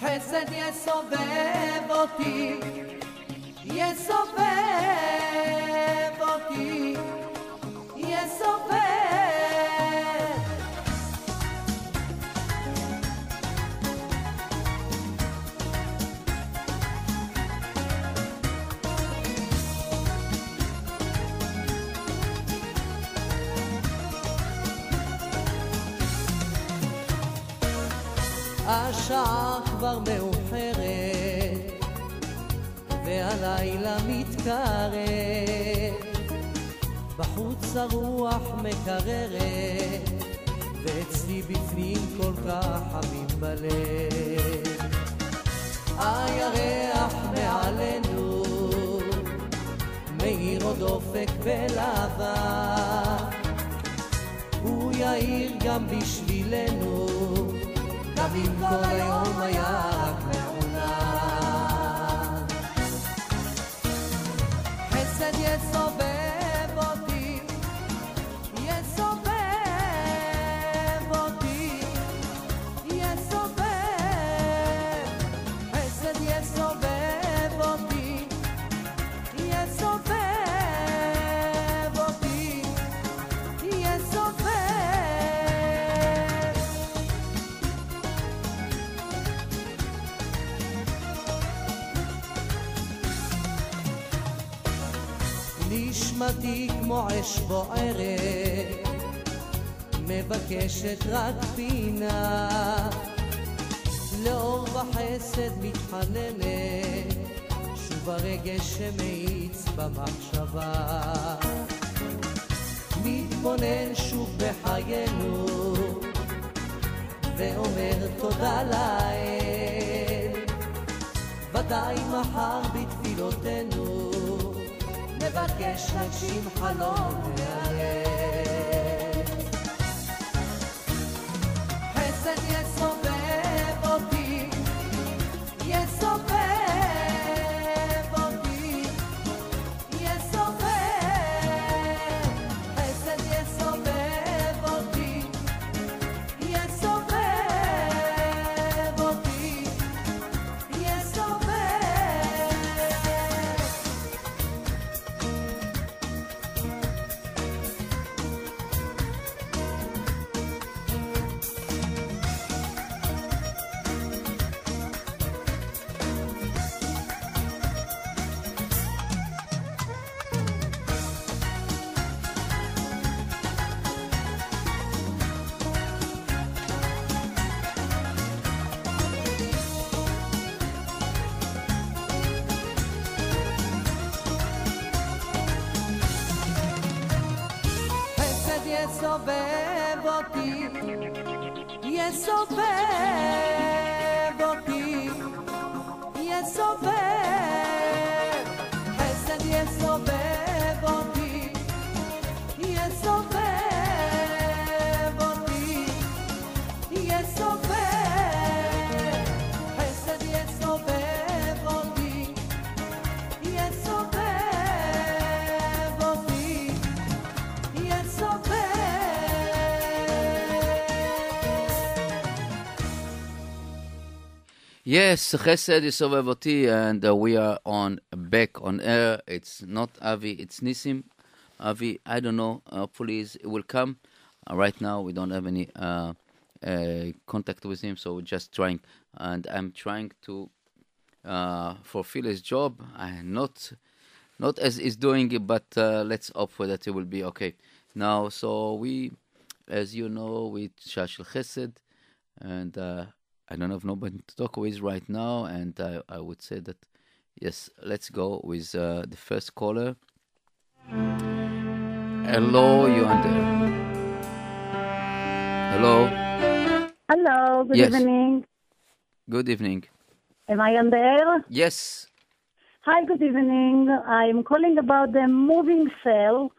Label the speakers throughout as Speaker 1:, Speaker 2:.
Speaker 1: חסד יסובב אותי, יסובב אותי, יסובב. השעה כבר מאוחרת, והלילה מתקרב. בחוץ הרוח מקררת, ואצלי בפנים כל כך חמים בלב. הירח מעלינו, מאיר עוד אופק ולבן. הוא יאיר גם בשבילנו, Tabip kolay olmayan נשמתי כמו אש בוערת, מבקשת רק פינה. לאור וחסד מתחננת, שוב הרגש שמאיץ במחשבה. מתבונן שוב בחיינו, ואומר תודה לאל. ודאי מחר בתפילותינו, מבקש נגשים חלום solo bebo ti. Y eso bebo ti. Y eso bebo Yes,
Speaker 2: Chesed Yisoveb Oti, and uh, we are on back on air. It's not Avi, it's Nisim. Avi, I don't know. Hopefully, it will come. Uh, right now, we don't have any uh, uh, contact with him, so we're just trying. And I'm trying to uh, fulfill his job. I not not as he's doing it, but uh, let's hope for that it will be okay. Now, so we, as you know, we Shashel Chesed, and uh, I don't have nobody to talk with right now, and I, I would say that yes, let's go with uh, the first caller. Hello, you on there? Hello,
Speaker 3: Hello, good
Speaker 2: Yes.
Speaker 3: evening.
Speaker 2: good evening.
Speaker 3: Am I on the air?
Speaker 2: Yes,
Speaker 3: Hi, good evening. I'm calling about the moving sale.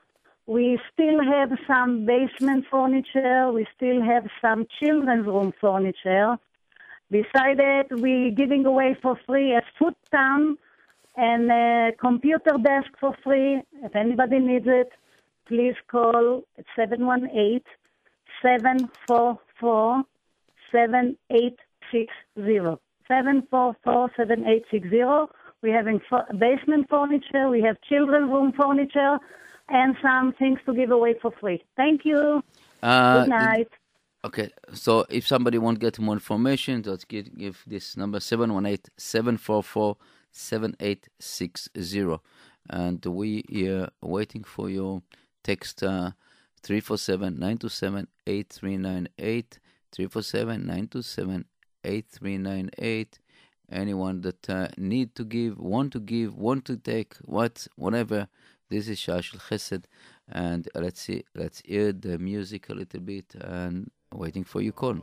Speaker 3: We still have some basement furniture. We still have some children's room furniture. Besides that, we're giving away for free a futon and a computer desk for free. If anybody needs it, please call at 718 744 7860. 744-7860. We're having basement furniture, we have children's room furniture, and some things to give away for free. Thank you.
Speaker 2: Uh,
Speaker 3: Good night.
Speaker 2: Okay, so if somebody want to get more information, just give, give this number 718-744-7860. And we are waiting for your text uh, 347-927-8398, 347-927-8398. Anyone that uh, need to give, want to give, want to take, what, whatever. This is Shah Shel Chesed, and let's see, let's hear the music a little bit, and waiting for your call.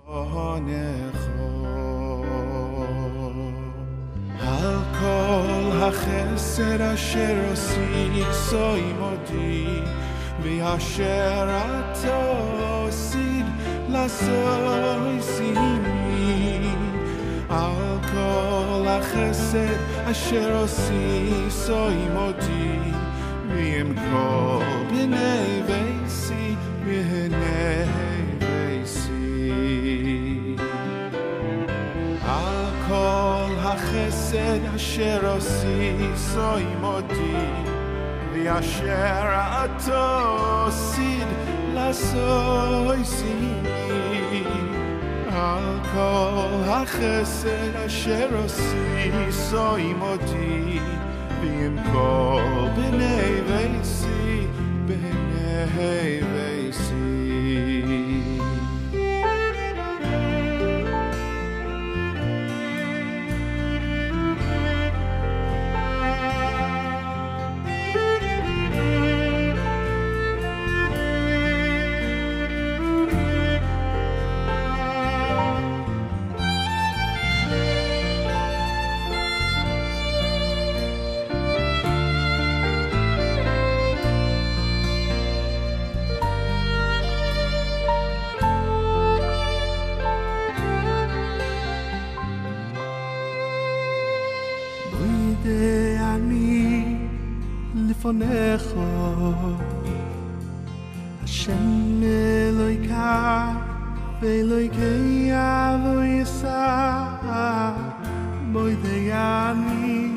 Speaker 4: על כל החסד אשר עשית עמדי, ואשר אתה עשית לעשות עמי. על כל החסד אשר עשית עמדי, ועם כל בני ביתי, בני ביתי. על כל החסד אשר עשית עמדי, ואשר אתה עשית לעשות עמי. על כל החסד אשר עשית עמדי, ועם כל בני ביתי, בני ביתי.
Speaker 5: ואלוהיקי אבו יסע, וידי אני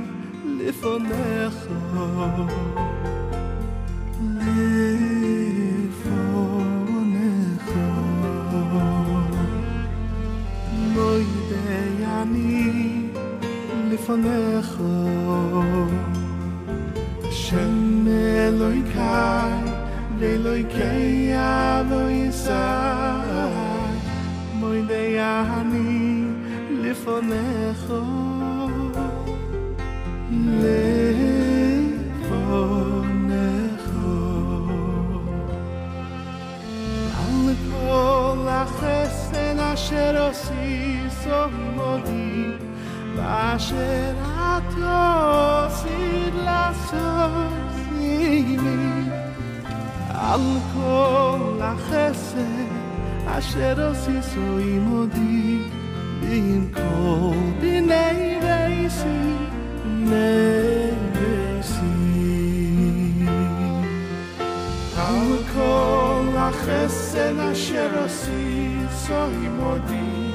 Speaker 5: לפניך. לפניך מוידי אני לפניך השם אלוהיקי ואלוהיקי אבו יסי מוידי ואני לפונך לפונך על כל החסן אשר עושי סוף מודי ואשר את עושית לעשות עימי על כל החסן אשר עושי סוי מודי, ואין כל ביני ואיסי, נאיסי. על כל החסן אשר עושי סוי מודי,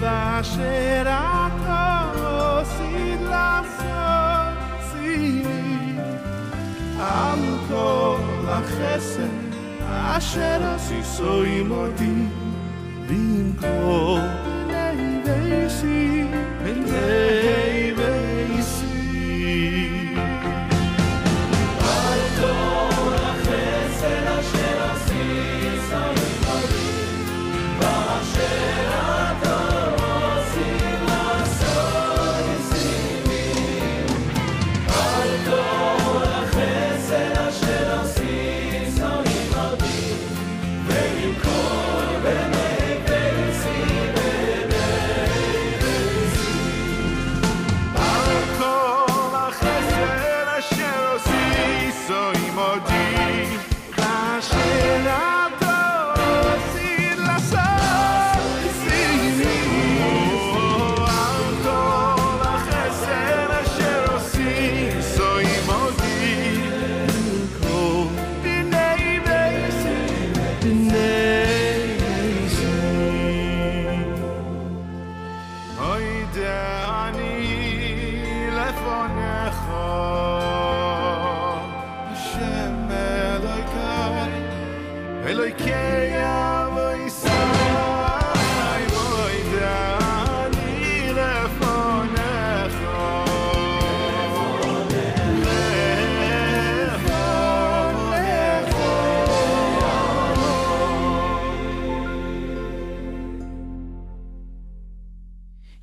Speaker 5: ואשר את עושי לעשות סי, על כל החסן אשר אשר עשיסו עם אותי במקום נאי
Speaker 4: ואישי, בין נאי ואישי.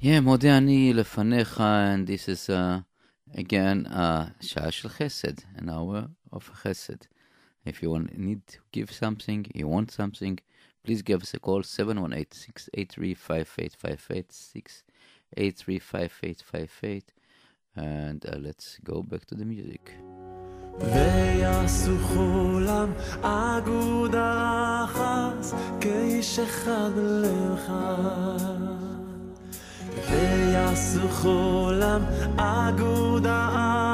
Speaker 2: Yeah, מודה אני לפניך, and this is uh, again uh, שעה של חסד, an hour of חסד. If you want, need to give something, you want something, please give us a call 718-683-5858, and uh, let's go back to the music.
Speaker 6: ויעשו כולם אגודה אחת כאיש אחד לך ויעשוך עולם אגודה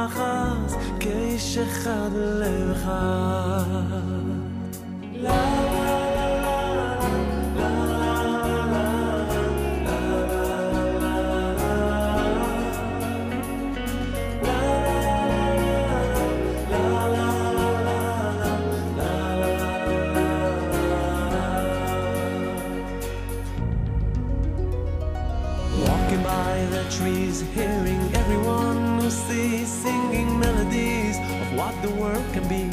Speaker 6: אחת, כאיש אחד לב trees, hearing everyone who sees singing melodies of what the world can be.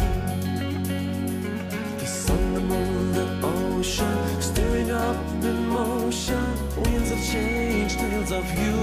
Speaker 6: The sun, the moon, the ocean, stirring up in motion, winds of change, tales of you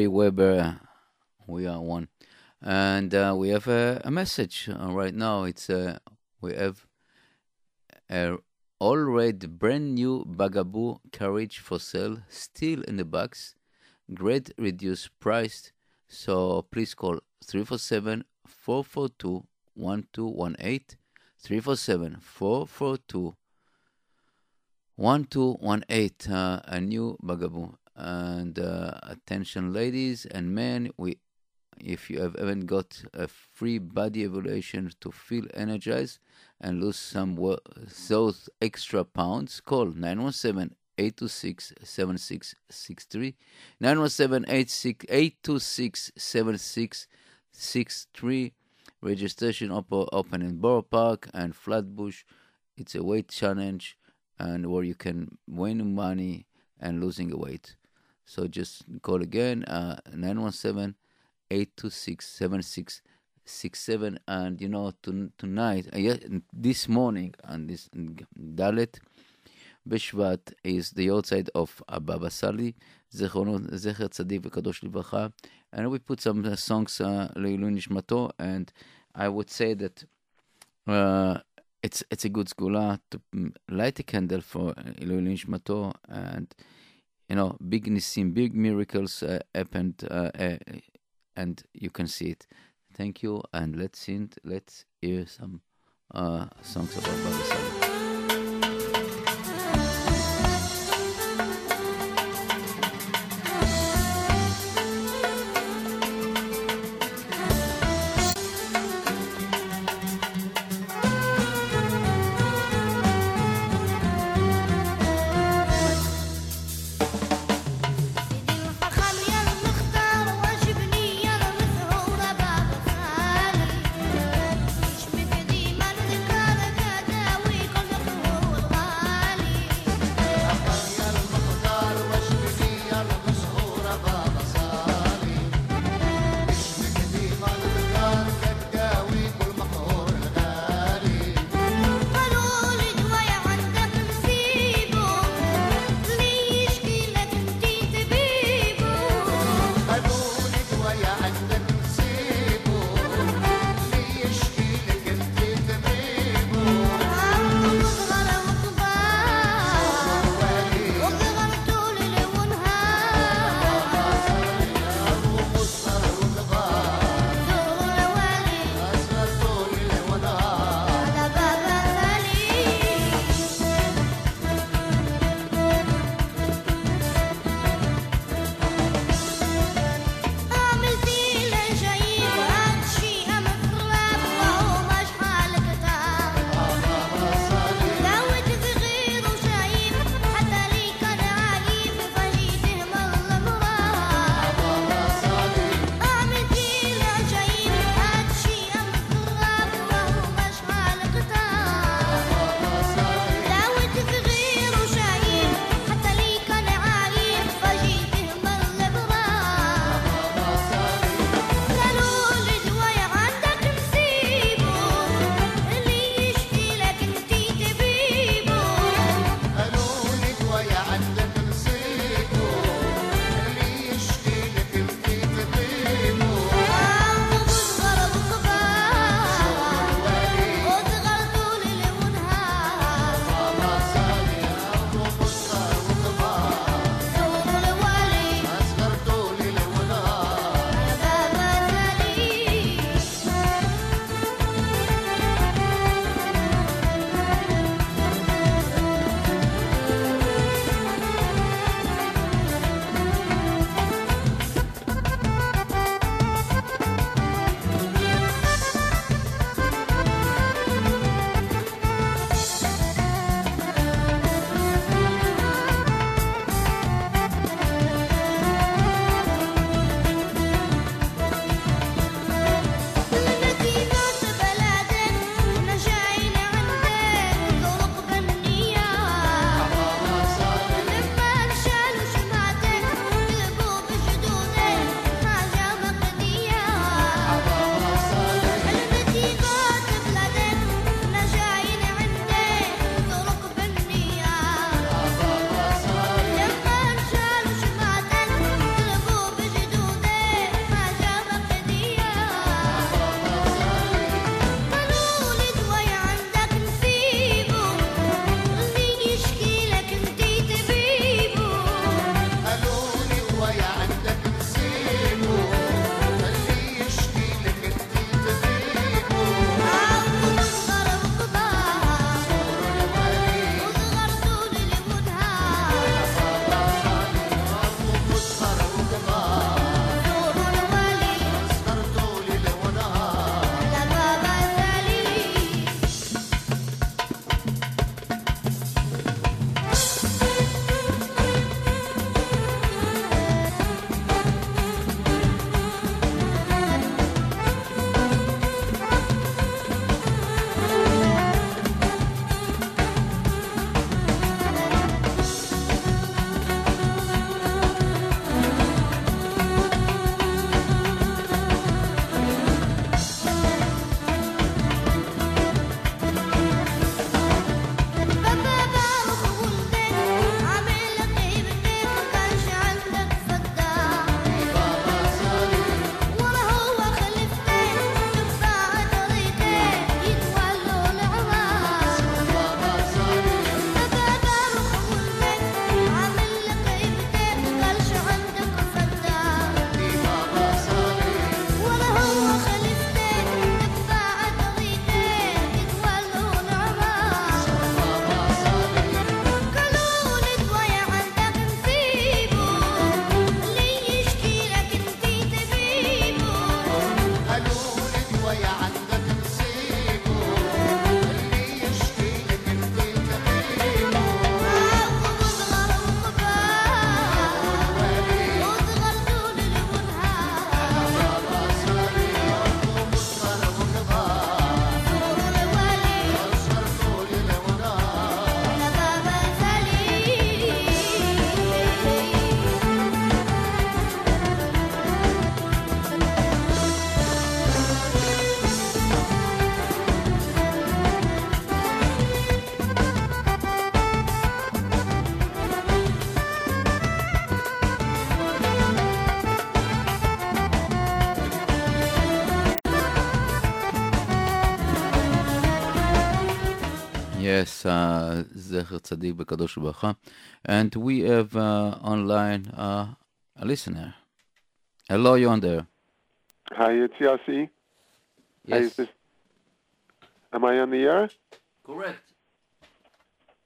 Speaker 2: Barry Weber, we are one. And uh, we have a, a message uh, right now. It's uh, we have a all red brand new Bugaboo carriage for sale, still in the box, great reduced price. So please call 347 442 1218. 347 442 1218 uh, a new bugaboo and uh, attention ladies and men we if you have haven't got a free body evaluation to feel energized and lose some those extra pounds call 917 826 7663 917 826 7663 registration op- open in Borough Park and Flatbush it's a weight challenge and where you can win money and losing weight. So just call again, uh, 917 826 7667. And you know, to, tonight, uh, this morning, on this Dalet Bishvat is the outside of Abba Sali, Zecher Tzadik V'Kadosh Livracha. And we put some uh, songs uh, Leilun Nishmato, and I would say that uh, it's it's a good segula to mm, light a candle for Eloi Nishmato and you know big nisim, big miracles uh, happened, uh, uh, and you can see it. Thank you, and let's sing, let's hear some uh, songs about Baba Sali. Yes, uh, Zecher Tzadik Bekadosh Ubracha. And we have uh, online uh, a listener. Hello, you on there?
Speaker 7: Hi, it's Yossi.
Speaker 2: Yes.
Speaker 7: am I on the air?
Speaker 2: Correct.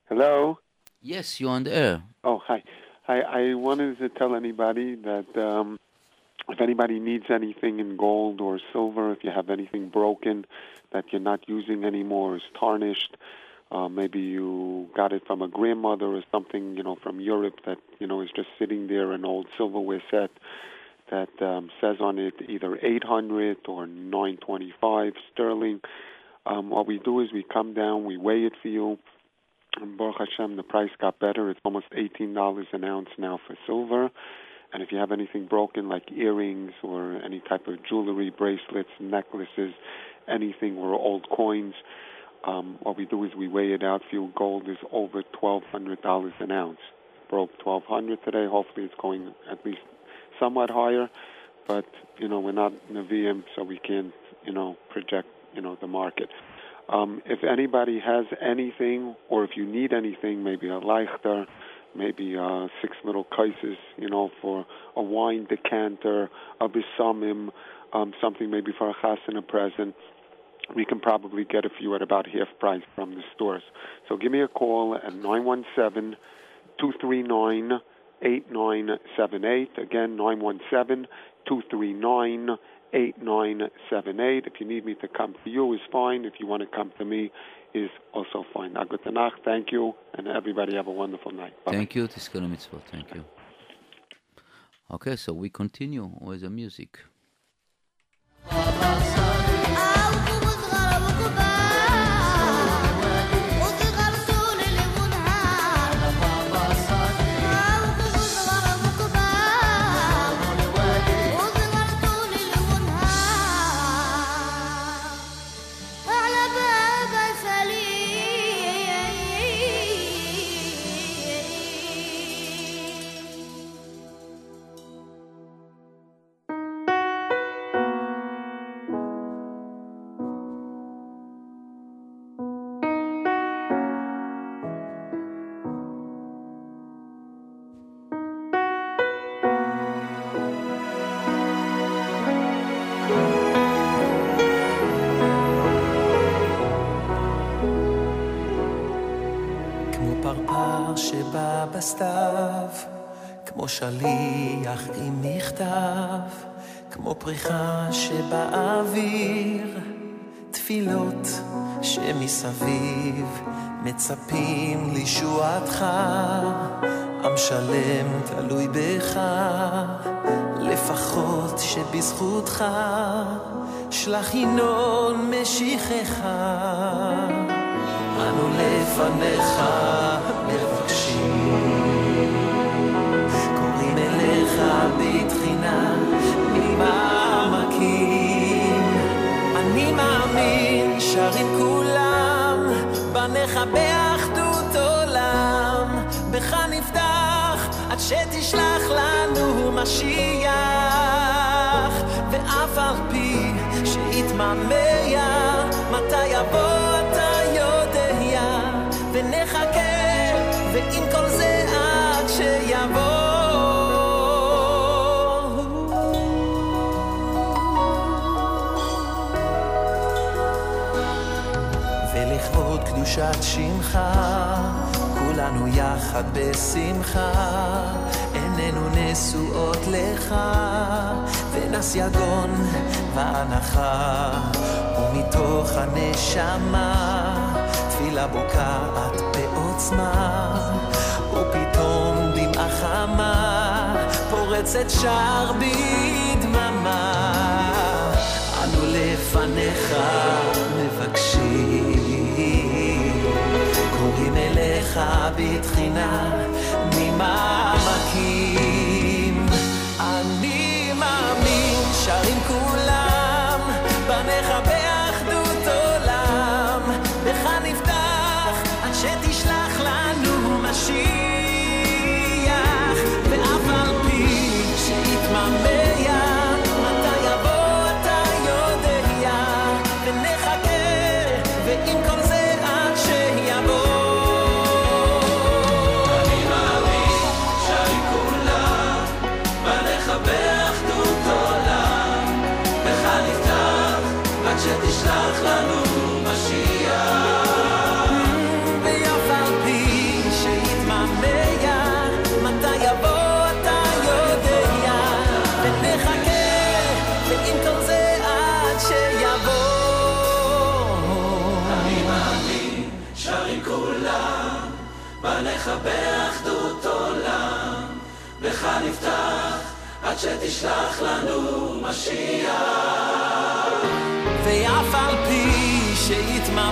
Speaker 7: Hello?
Speaker 2: Yes, you're on the air.
Speaker 7: Oh, hi. Hi, I wanted to tell anybody that um, if anybody needs anything in gold or silver, if you have anything broken that you're not using anymore, is tarnished, uh, maybe you got it from a grandmother or something, you know, from Europe that, you know, is just sitting there, an old silverware set that um, says on it either 800 or 925 sterling. Um, what we do is we come down, we weigh it for you, and Baruch Hashem, the price got better. It's almost $18 an ounce now for silver. And if you have anything broken, like earrings or any type of jewelry, bracelets, necklaces, anything, or old coins, um, what we do is we weigh it out for. Gold is over $1,200 an ounce. Broke 1200 today. Hopefully it's going at least somewhat higher. But, you know, we're not Nevi'im, so we can't, you know, project, you know, the market. Um, if anybody has anything, or if you need anything, maybe a leichter, maybe uh, six little cases, you know, for a wine decanter, a bisamim, um, something maybe for a chas and a present, we can probably get a few at about half price from the stores. So give me a call at 917 239 8978. Again, 917 239 8978. If you need me to come to you, is fine. If you want to come to me, is also fine. Night. Thank you, and everybody have a wonderful night. Bye.
Speaker 2: Thank you. Thank you. Okay, so we continue with the music.
Speaker 6: שליח עם מכתב, כמו פריחה שבאוויר, תפילות שמסביב מצפים לישועתך, עם שלם תלוי בך, לפחות שבזכותך שלח ינון משיחך. אנו לפניך מבקשים, אליך בתחינה שתשלח לנו משיח, ואף על פי שיתממע, מתי יבוא אתה יודע, ונחכה, ועם כל זה עד שיבוא. קדושת שמך, כולנו יחד בשמחה, עינינו נשואות לך, ונס יגון ואנחה, ומתוך הנשמה, תפילה בוקעת בעוצמה, ופתאום דמעה חמה, פורצת שער בדממה. אנו לפניך ממך בתחינה, ממה שתשלח לנו משיח. ואף על פי שיתממע,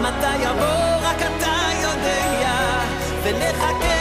Speaker 6: מתי יבוא רק אתה יודע, ונחכה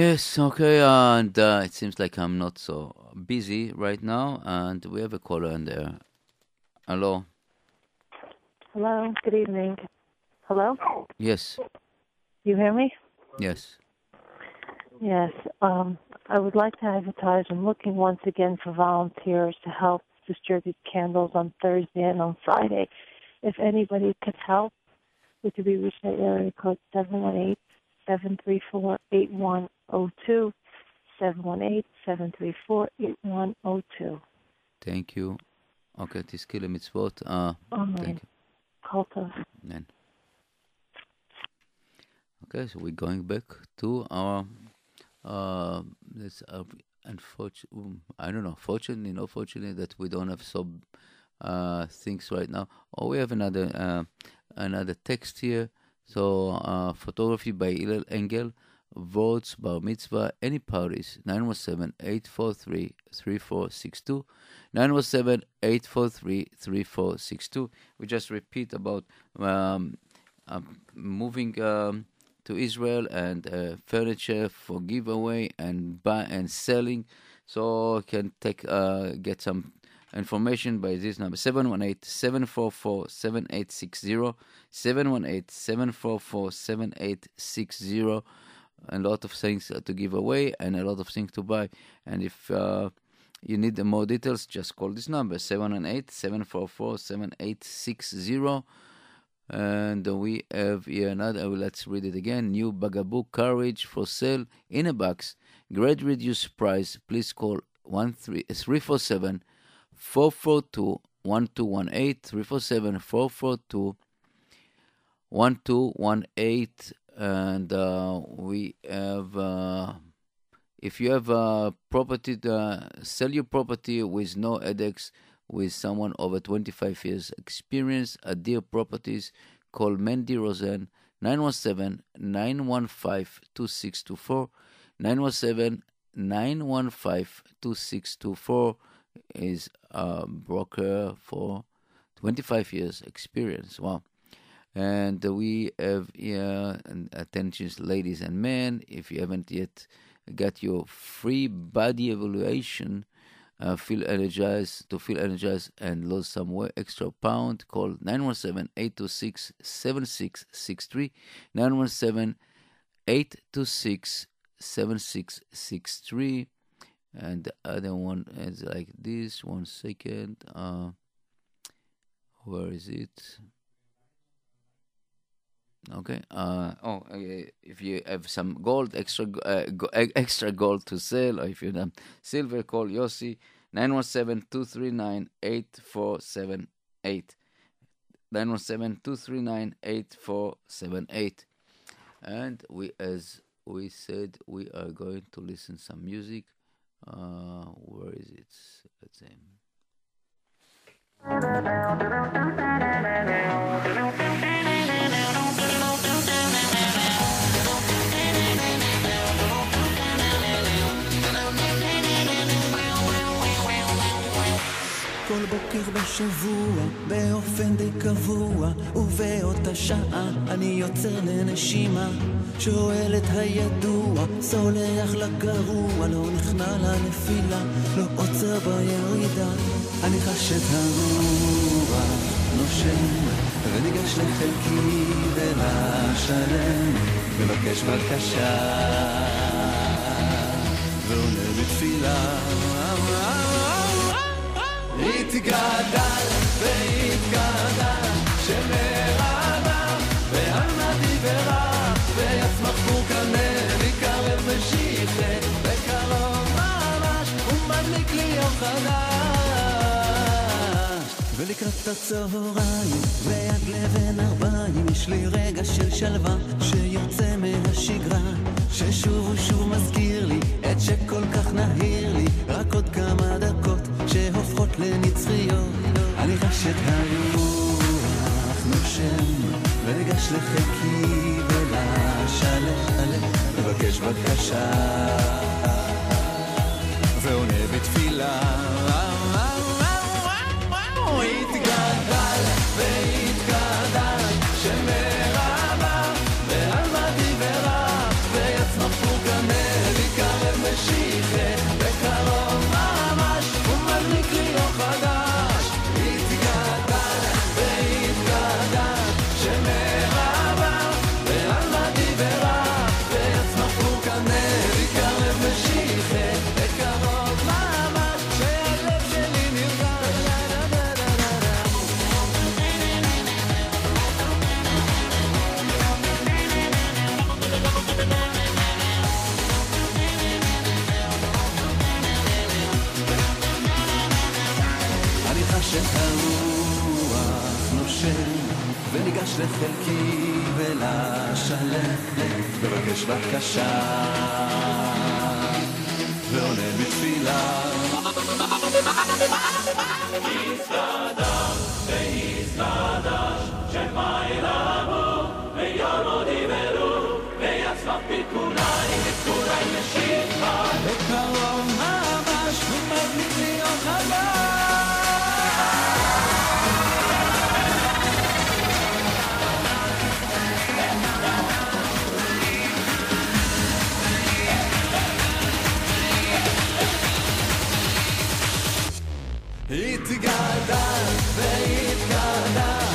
Speaker 2: Yes, okay, and uh, it seems like I'm not so busy right now, and we have a caller in there. Hello.
Speaker 8: Hello, good evening. Hello?
Speaker 2: Yes,
Speaker 8: You hear me?
Speaker 2: yes.
Speaker 8: Yes. Um, I would like to advertise. I'm looking once again for volunteers to help distribute candles on Thursday and on Friday. If anybody could help, we could be reached at area code 718 734 8102. 718 734 8102.
Speaker 2: Thank you. Okay, תזכי למצוות. Uh,
Speaker 8: Amen.
Speaker 2: thank you.
Speaker 8: Kulta.
Speaker 2: Amen. Okay, so we're going back to our uh, this uh, unfortunate. I don't know. Fortunately, not fortunately, that we don't have so uh, things right now. Or we have another uh, another text here. So uh, photography by Hillel Engel. Votes, bar mitzvah, any parties, 917-843-3462, 917-843-3462. We just repeat about um, um, moving um, to Israel and uh, furniture for giveaway and buy and selling. So can take uh, get some information by this number 718-744-7860 718-744-7860 a lot of things to give away and a lot of things to buy. And if uh, you need more details just call this number 718-744-7860 and we have here another let's read it again. New bugaboo courage for sale in a box. Great reduced price. Please call 347 442 1218 347 442 1218 and uh, we have uh, if you have a property uh, sell your property with no headaches with someone over 25 years experience at dear properties call mandy rosen 917-915-2624 917-915-2624 is a broker for 25 years experience. Wow. And we have here and attention ladies and men if you haven't yet got your free body evaluation uh, feel energized to feel energized and lose some weight, extra pound call 917-826-7663 917-826-7663 and the other one is like this one second uh where is it Okay. Uh, oh, uh, if you have some gold, extra uh, go- extra gold to sell, or if you have silver, call Yossi 917-239-8478. 917-239-8478. And we, as we said, we are going to listen some music. Uh, where is it? Let's see.
Speaker 9: כל בוקר בשבוע, באופן די קבוע, ובאותה שעה אני יוצר לנשימה. שואל את הידוע, סולח לגרוע, לא נכנע לנפילה, לא עוצר בירידה. אני חש את הרוח נושם, וניגש לחלקי ולשלם, מבקש בקשה, ועונה בתפילה. התגדל והתגדל חדש ולקראת הצהריים ויד לבן ארבעים יש לי רגע של שלווה שיוצא מהשגרה ששוב ושוב מזכיר לי את שכל כך נהיר לי רק עוד כמה דקות שהופכות לנצחיות. אני חש את הרוח נושם וניגש לחיקי ולשלם מבקש בקשה. ועונה בתפילה שלי, וניגש לחלקי ולשלכת, מבקש בקשה, ועונה בתפילה. Izgadaš, te izgadaš, šema i lamo, ve jolo di veru, ve jacva pikunaj, kuraj me šipa. Ve kao תגדל ויתגדל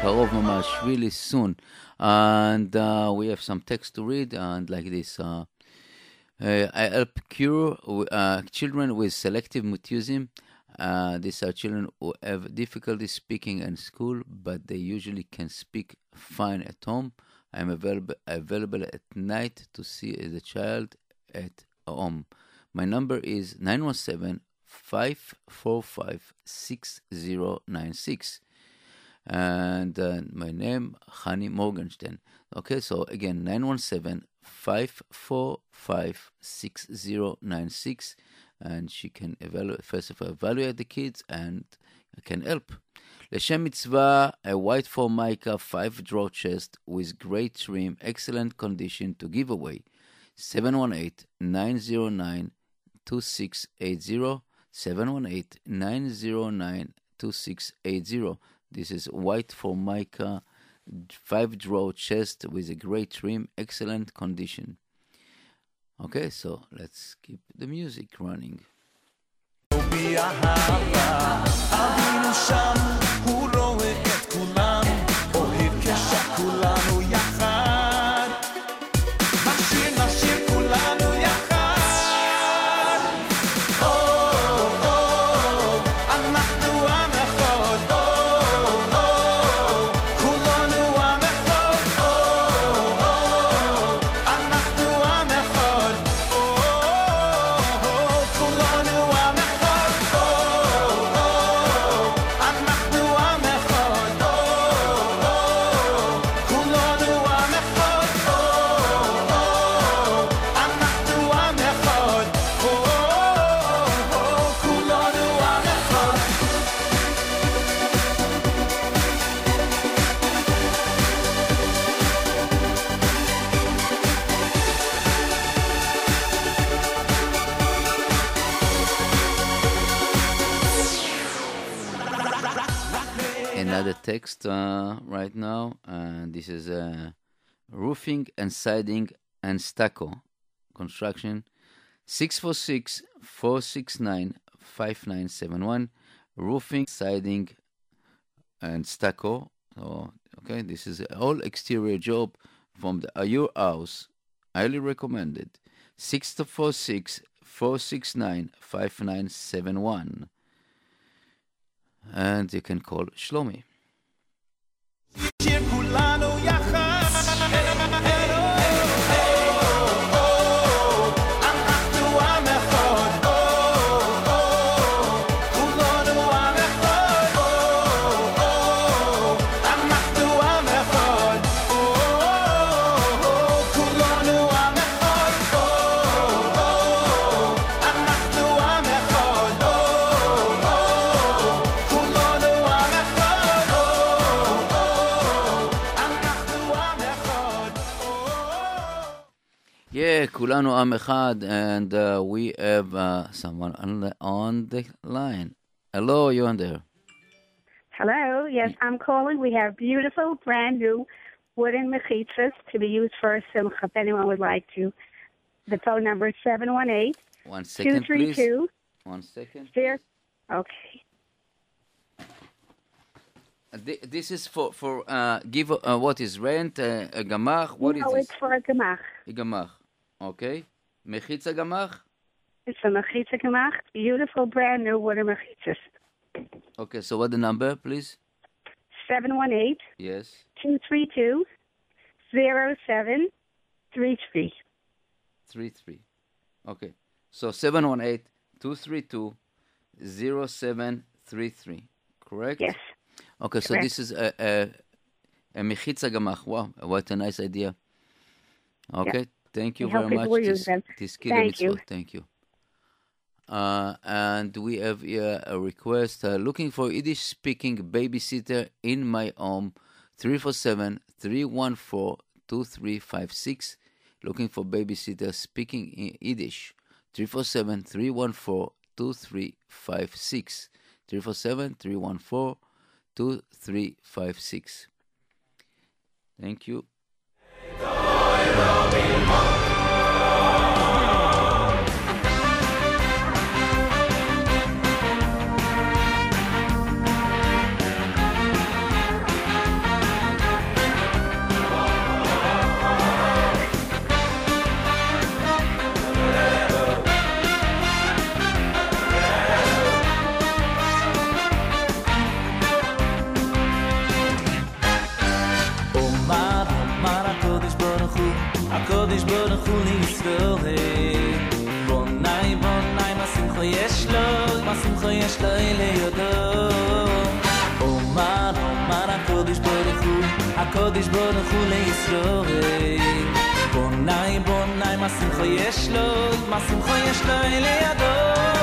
Speaker 9: בקרוב ממש,
Speaker 2: really soon. And uh, we have some text to read, and like this. Uh, uh, I help cure uh, children with selective mutism. Uh, these are children who have difficulty speaking in school, but they usually can speak fine at home. I'm available available at night to see the child at home. My number is 917 545 6096. And uh, my name, Hani Morgenstern. Okay, so again, 917 545 6096. And she can evaluate, first of all, evaluate the kids and can help. לשם מצווה, a white formica 5 draw chest with great trim, excellent condition to give away. 718-909-2680, 718-909-2680. This is white formica 5 draw chest with a great trim, excellent condition. Okay, so let's keep the music running. Text uh, right now. And this is uh, roofing and siding and stucco construction. 646 469 5971. Roofing, siding, and stucco. So, okay, this is all exterior job from the Ayur house. Highly recommended. 646 469 5971 and you can call Shlomi. Kulanu Am Echad, and uh, we have uh, someone on the, on the line. Hello, you on there?
Speaker 10: Hello, yes, I'm calling. We have beautiful, brand new wooden mechitzas to be used for a simcha. If anyone would like to, the phone number is seven one eight
Speaker 2: One
Speaker 10: two
Speaker 2: second, please. One second.
Speaker 10: zero. Okay.
Speaker 2: Uh, This is for for uh, give uh, what is rent uh, a gamach. What is
Speaker 10: no,
Speaker 2: this?
Speaker 10: it's for a gemach.
Speaker 2: A gamach. Okay. Mechitza gamach.
Speaker 10: It's a mechitza gemach. Beautiful, brand new wooden mechitzas.
Speaker 2: Okay. So what the number, please?
Speaker 10: Seven one eight
Speaker 2: Yes.
Speaker 10: two three two zero seven three three.
Speaker 2: Three three. Okay. So seven one eight two three two zero seven three three. Correct.
Speaker 10: Yes.
Speaker 2: Okay. So
Speaker 10: Correct.
Speaker 2: this is a a, a mechitza gamach. Wow. What a nice idea. Okay. Thank you very much.
Speaker 10: people will use
Speaker 2: Tis-
Speaker 10: Thank you.
Speaker 2: Thank you. Uh, and we have here a request uh, looking for Yiddish speaking babysitter in my home 347 314 2356. Looking for babysitter speaking in Yiddish 347 314 2356. 347 314 2356. Thank you.
Speaker 9: Royal in Monk. מה שמחו יש לו, מה שמחו יש לו אלה יודו. אומר, אומר
Speaker 11: הקודש ברוך הוא לישראל. בונאי בונאי מה שמחו יש לו מה שמחו יש לו לידו אלו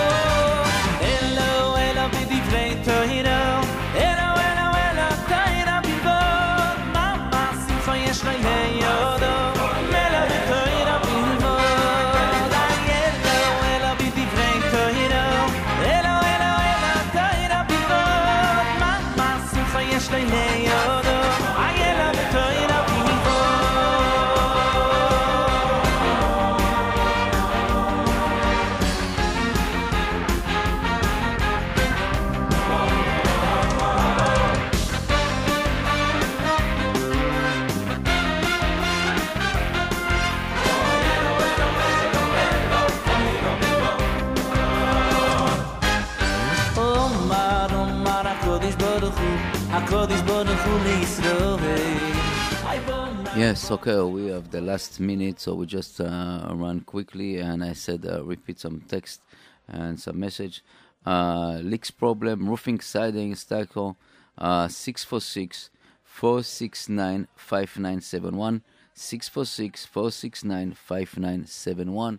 Speaker 2: Yes, okay, we have the last minute, so we just uh, run quickly. And I said, uh, repeat some text and some message. Uh, leaks problem, roofing, siding, stucco, uh, 646 469 5971. 646 469 5971.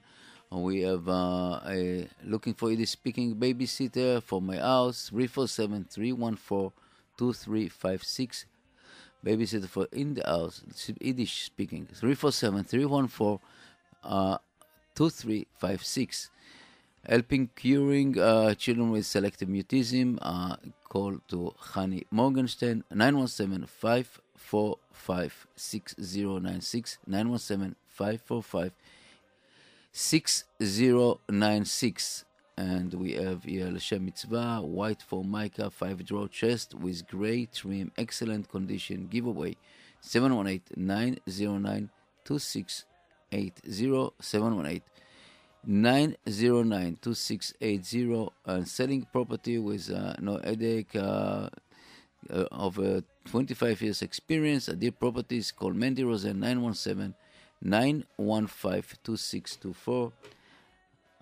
Speaker 2: We have uh, a looking for Yiddish speaking babysitter for my house, 347 314 2356 babysitter for in the house, Yiddish speaking, 347 314 uh, 2356. Helping curing uh, children with selective mutism, uh, call to Hani Morgenstern, 917 545 6096, 917 545 6096. And we have here L'Shem Mitzvah, white formica, five draw chest with gray trim, excellent condition, giveaway 718 909 2680 718 909 2680 and selling property with uh, no headache uh, uh, of uh, 25 years experience. Adir Properties, call Mandy Rosen 917 915 2624.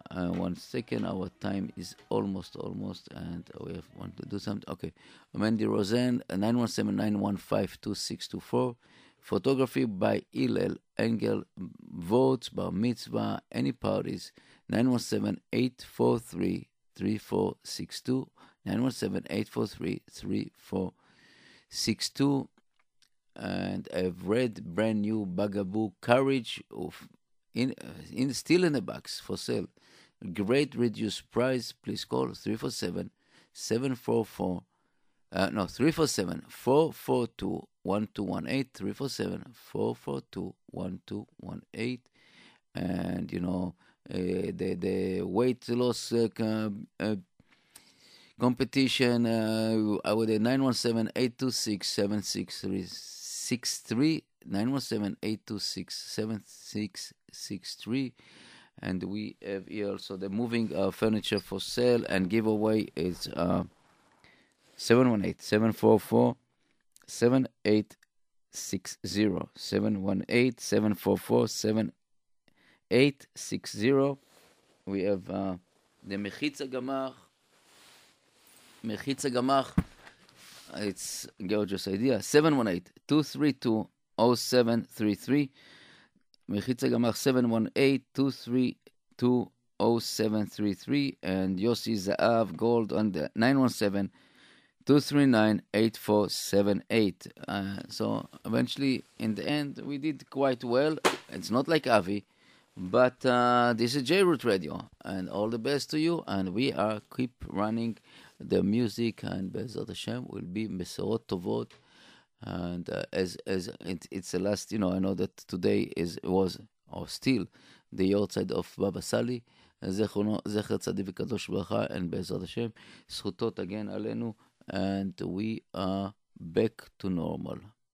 Speaker 2: Uh, one second, our time is almost, almost, and we have want to do something. Okay, Mandy Rosen, 917 915 2624. Photography by Hillel Engel, votes, bar mitzvah, any parties, 917 843 3462. 917 843 3462. And I've read brand new Bugaboo Courage of in, uh, in still in the box for sale. Great reduced price. Please call 347 744 uh, no 347 442 1218 347 442 1218 and you know uh, the the weight loss uh, uh, competition uh, I would 917 826 7663 917 826 7663 and we have here also the moving uh, furniture for sale and giveaway is uh, 718 744 7860 718 744 7860 we have uh, the Mechitza Gamach Mechitza Gamach it's gorgeous idea 718 232 0733 Mechitza Gamach 718 232 0733 and Yossi Zaav Gold on the 917 239 8478. Uh, so eventually, in the end, we did quite well. It's not like Avi, but uh, this is JRoot Radio, and all the best to you. And we are keep running the music, and Bezat Hashem will be Besorot Tovot And uh, as as it, it's the last, you know, I know that today is was or still the yahrzeit of Baba Sali. זכרונו, זכר צדיק וקדוש ברכה, and בעזרת השם, זכותו תגן עלינו, and we are back to normal.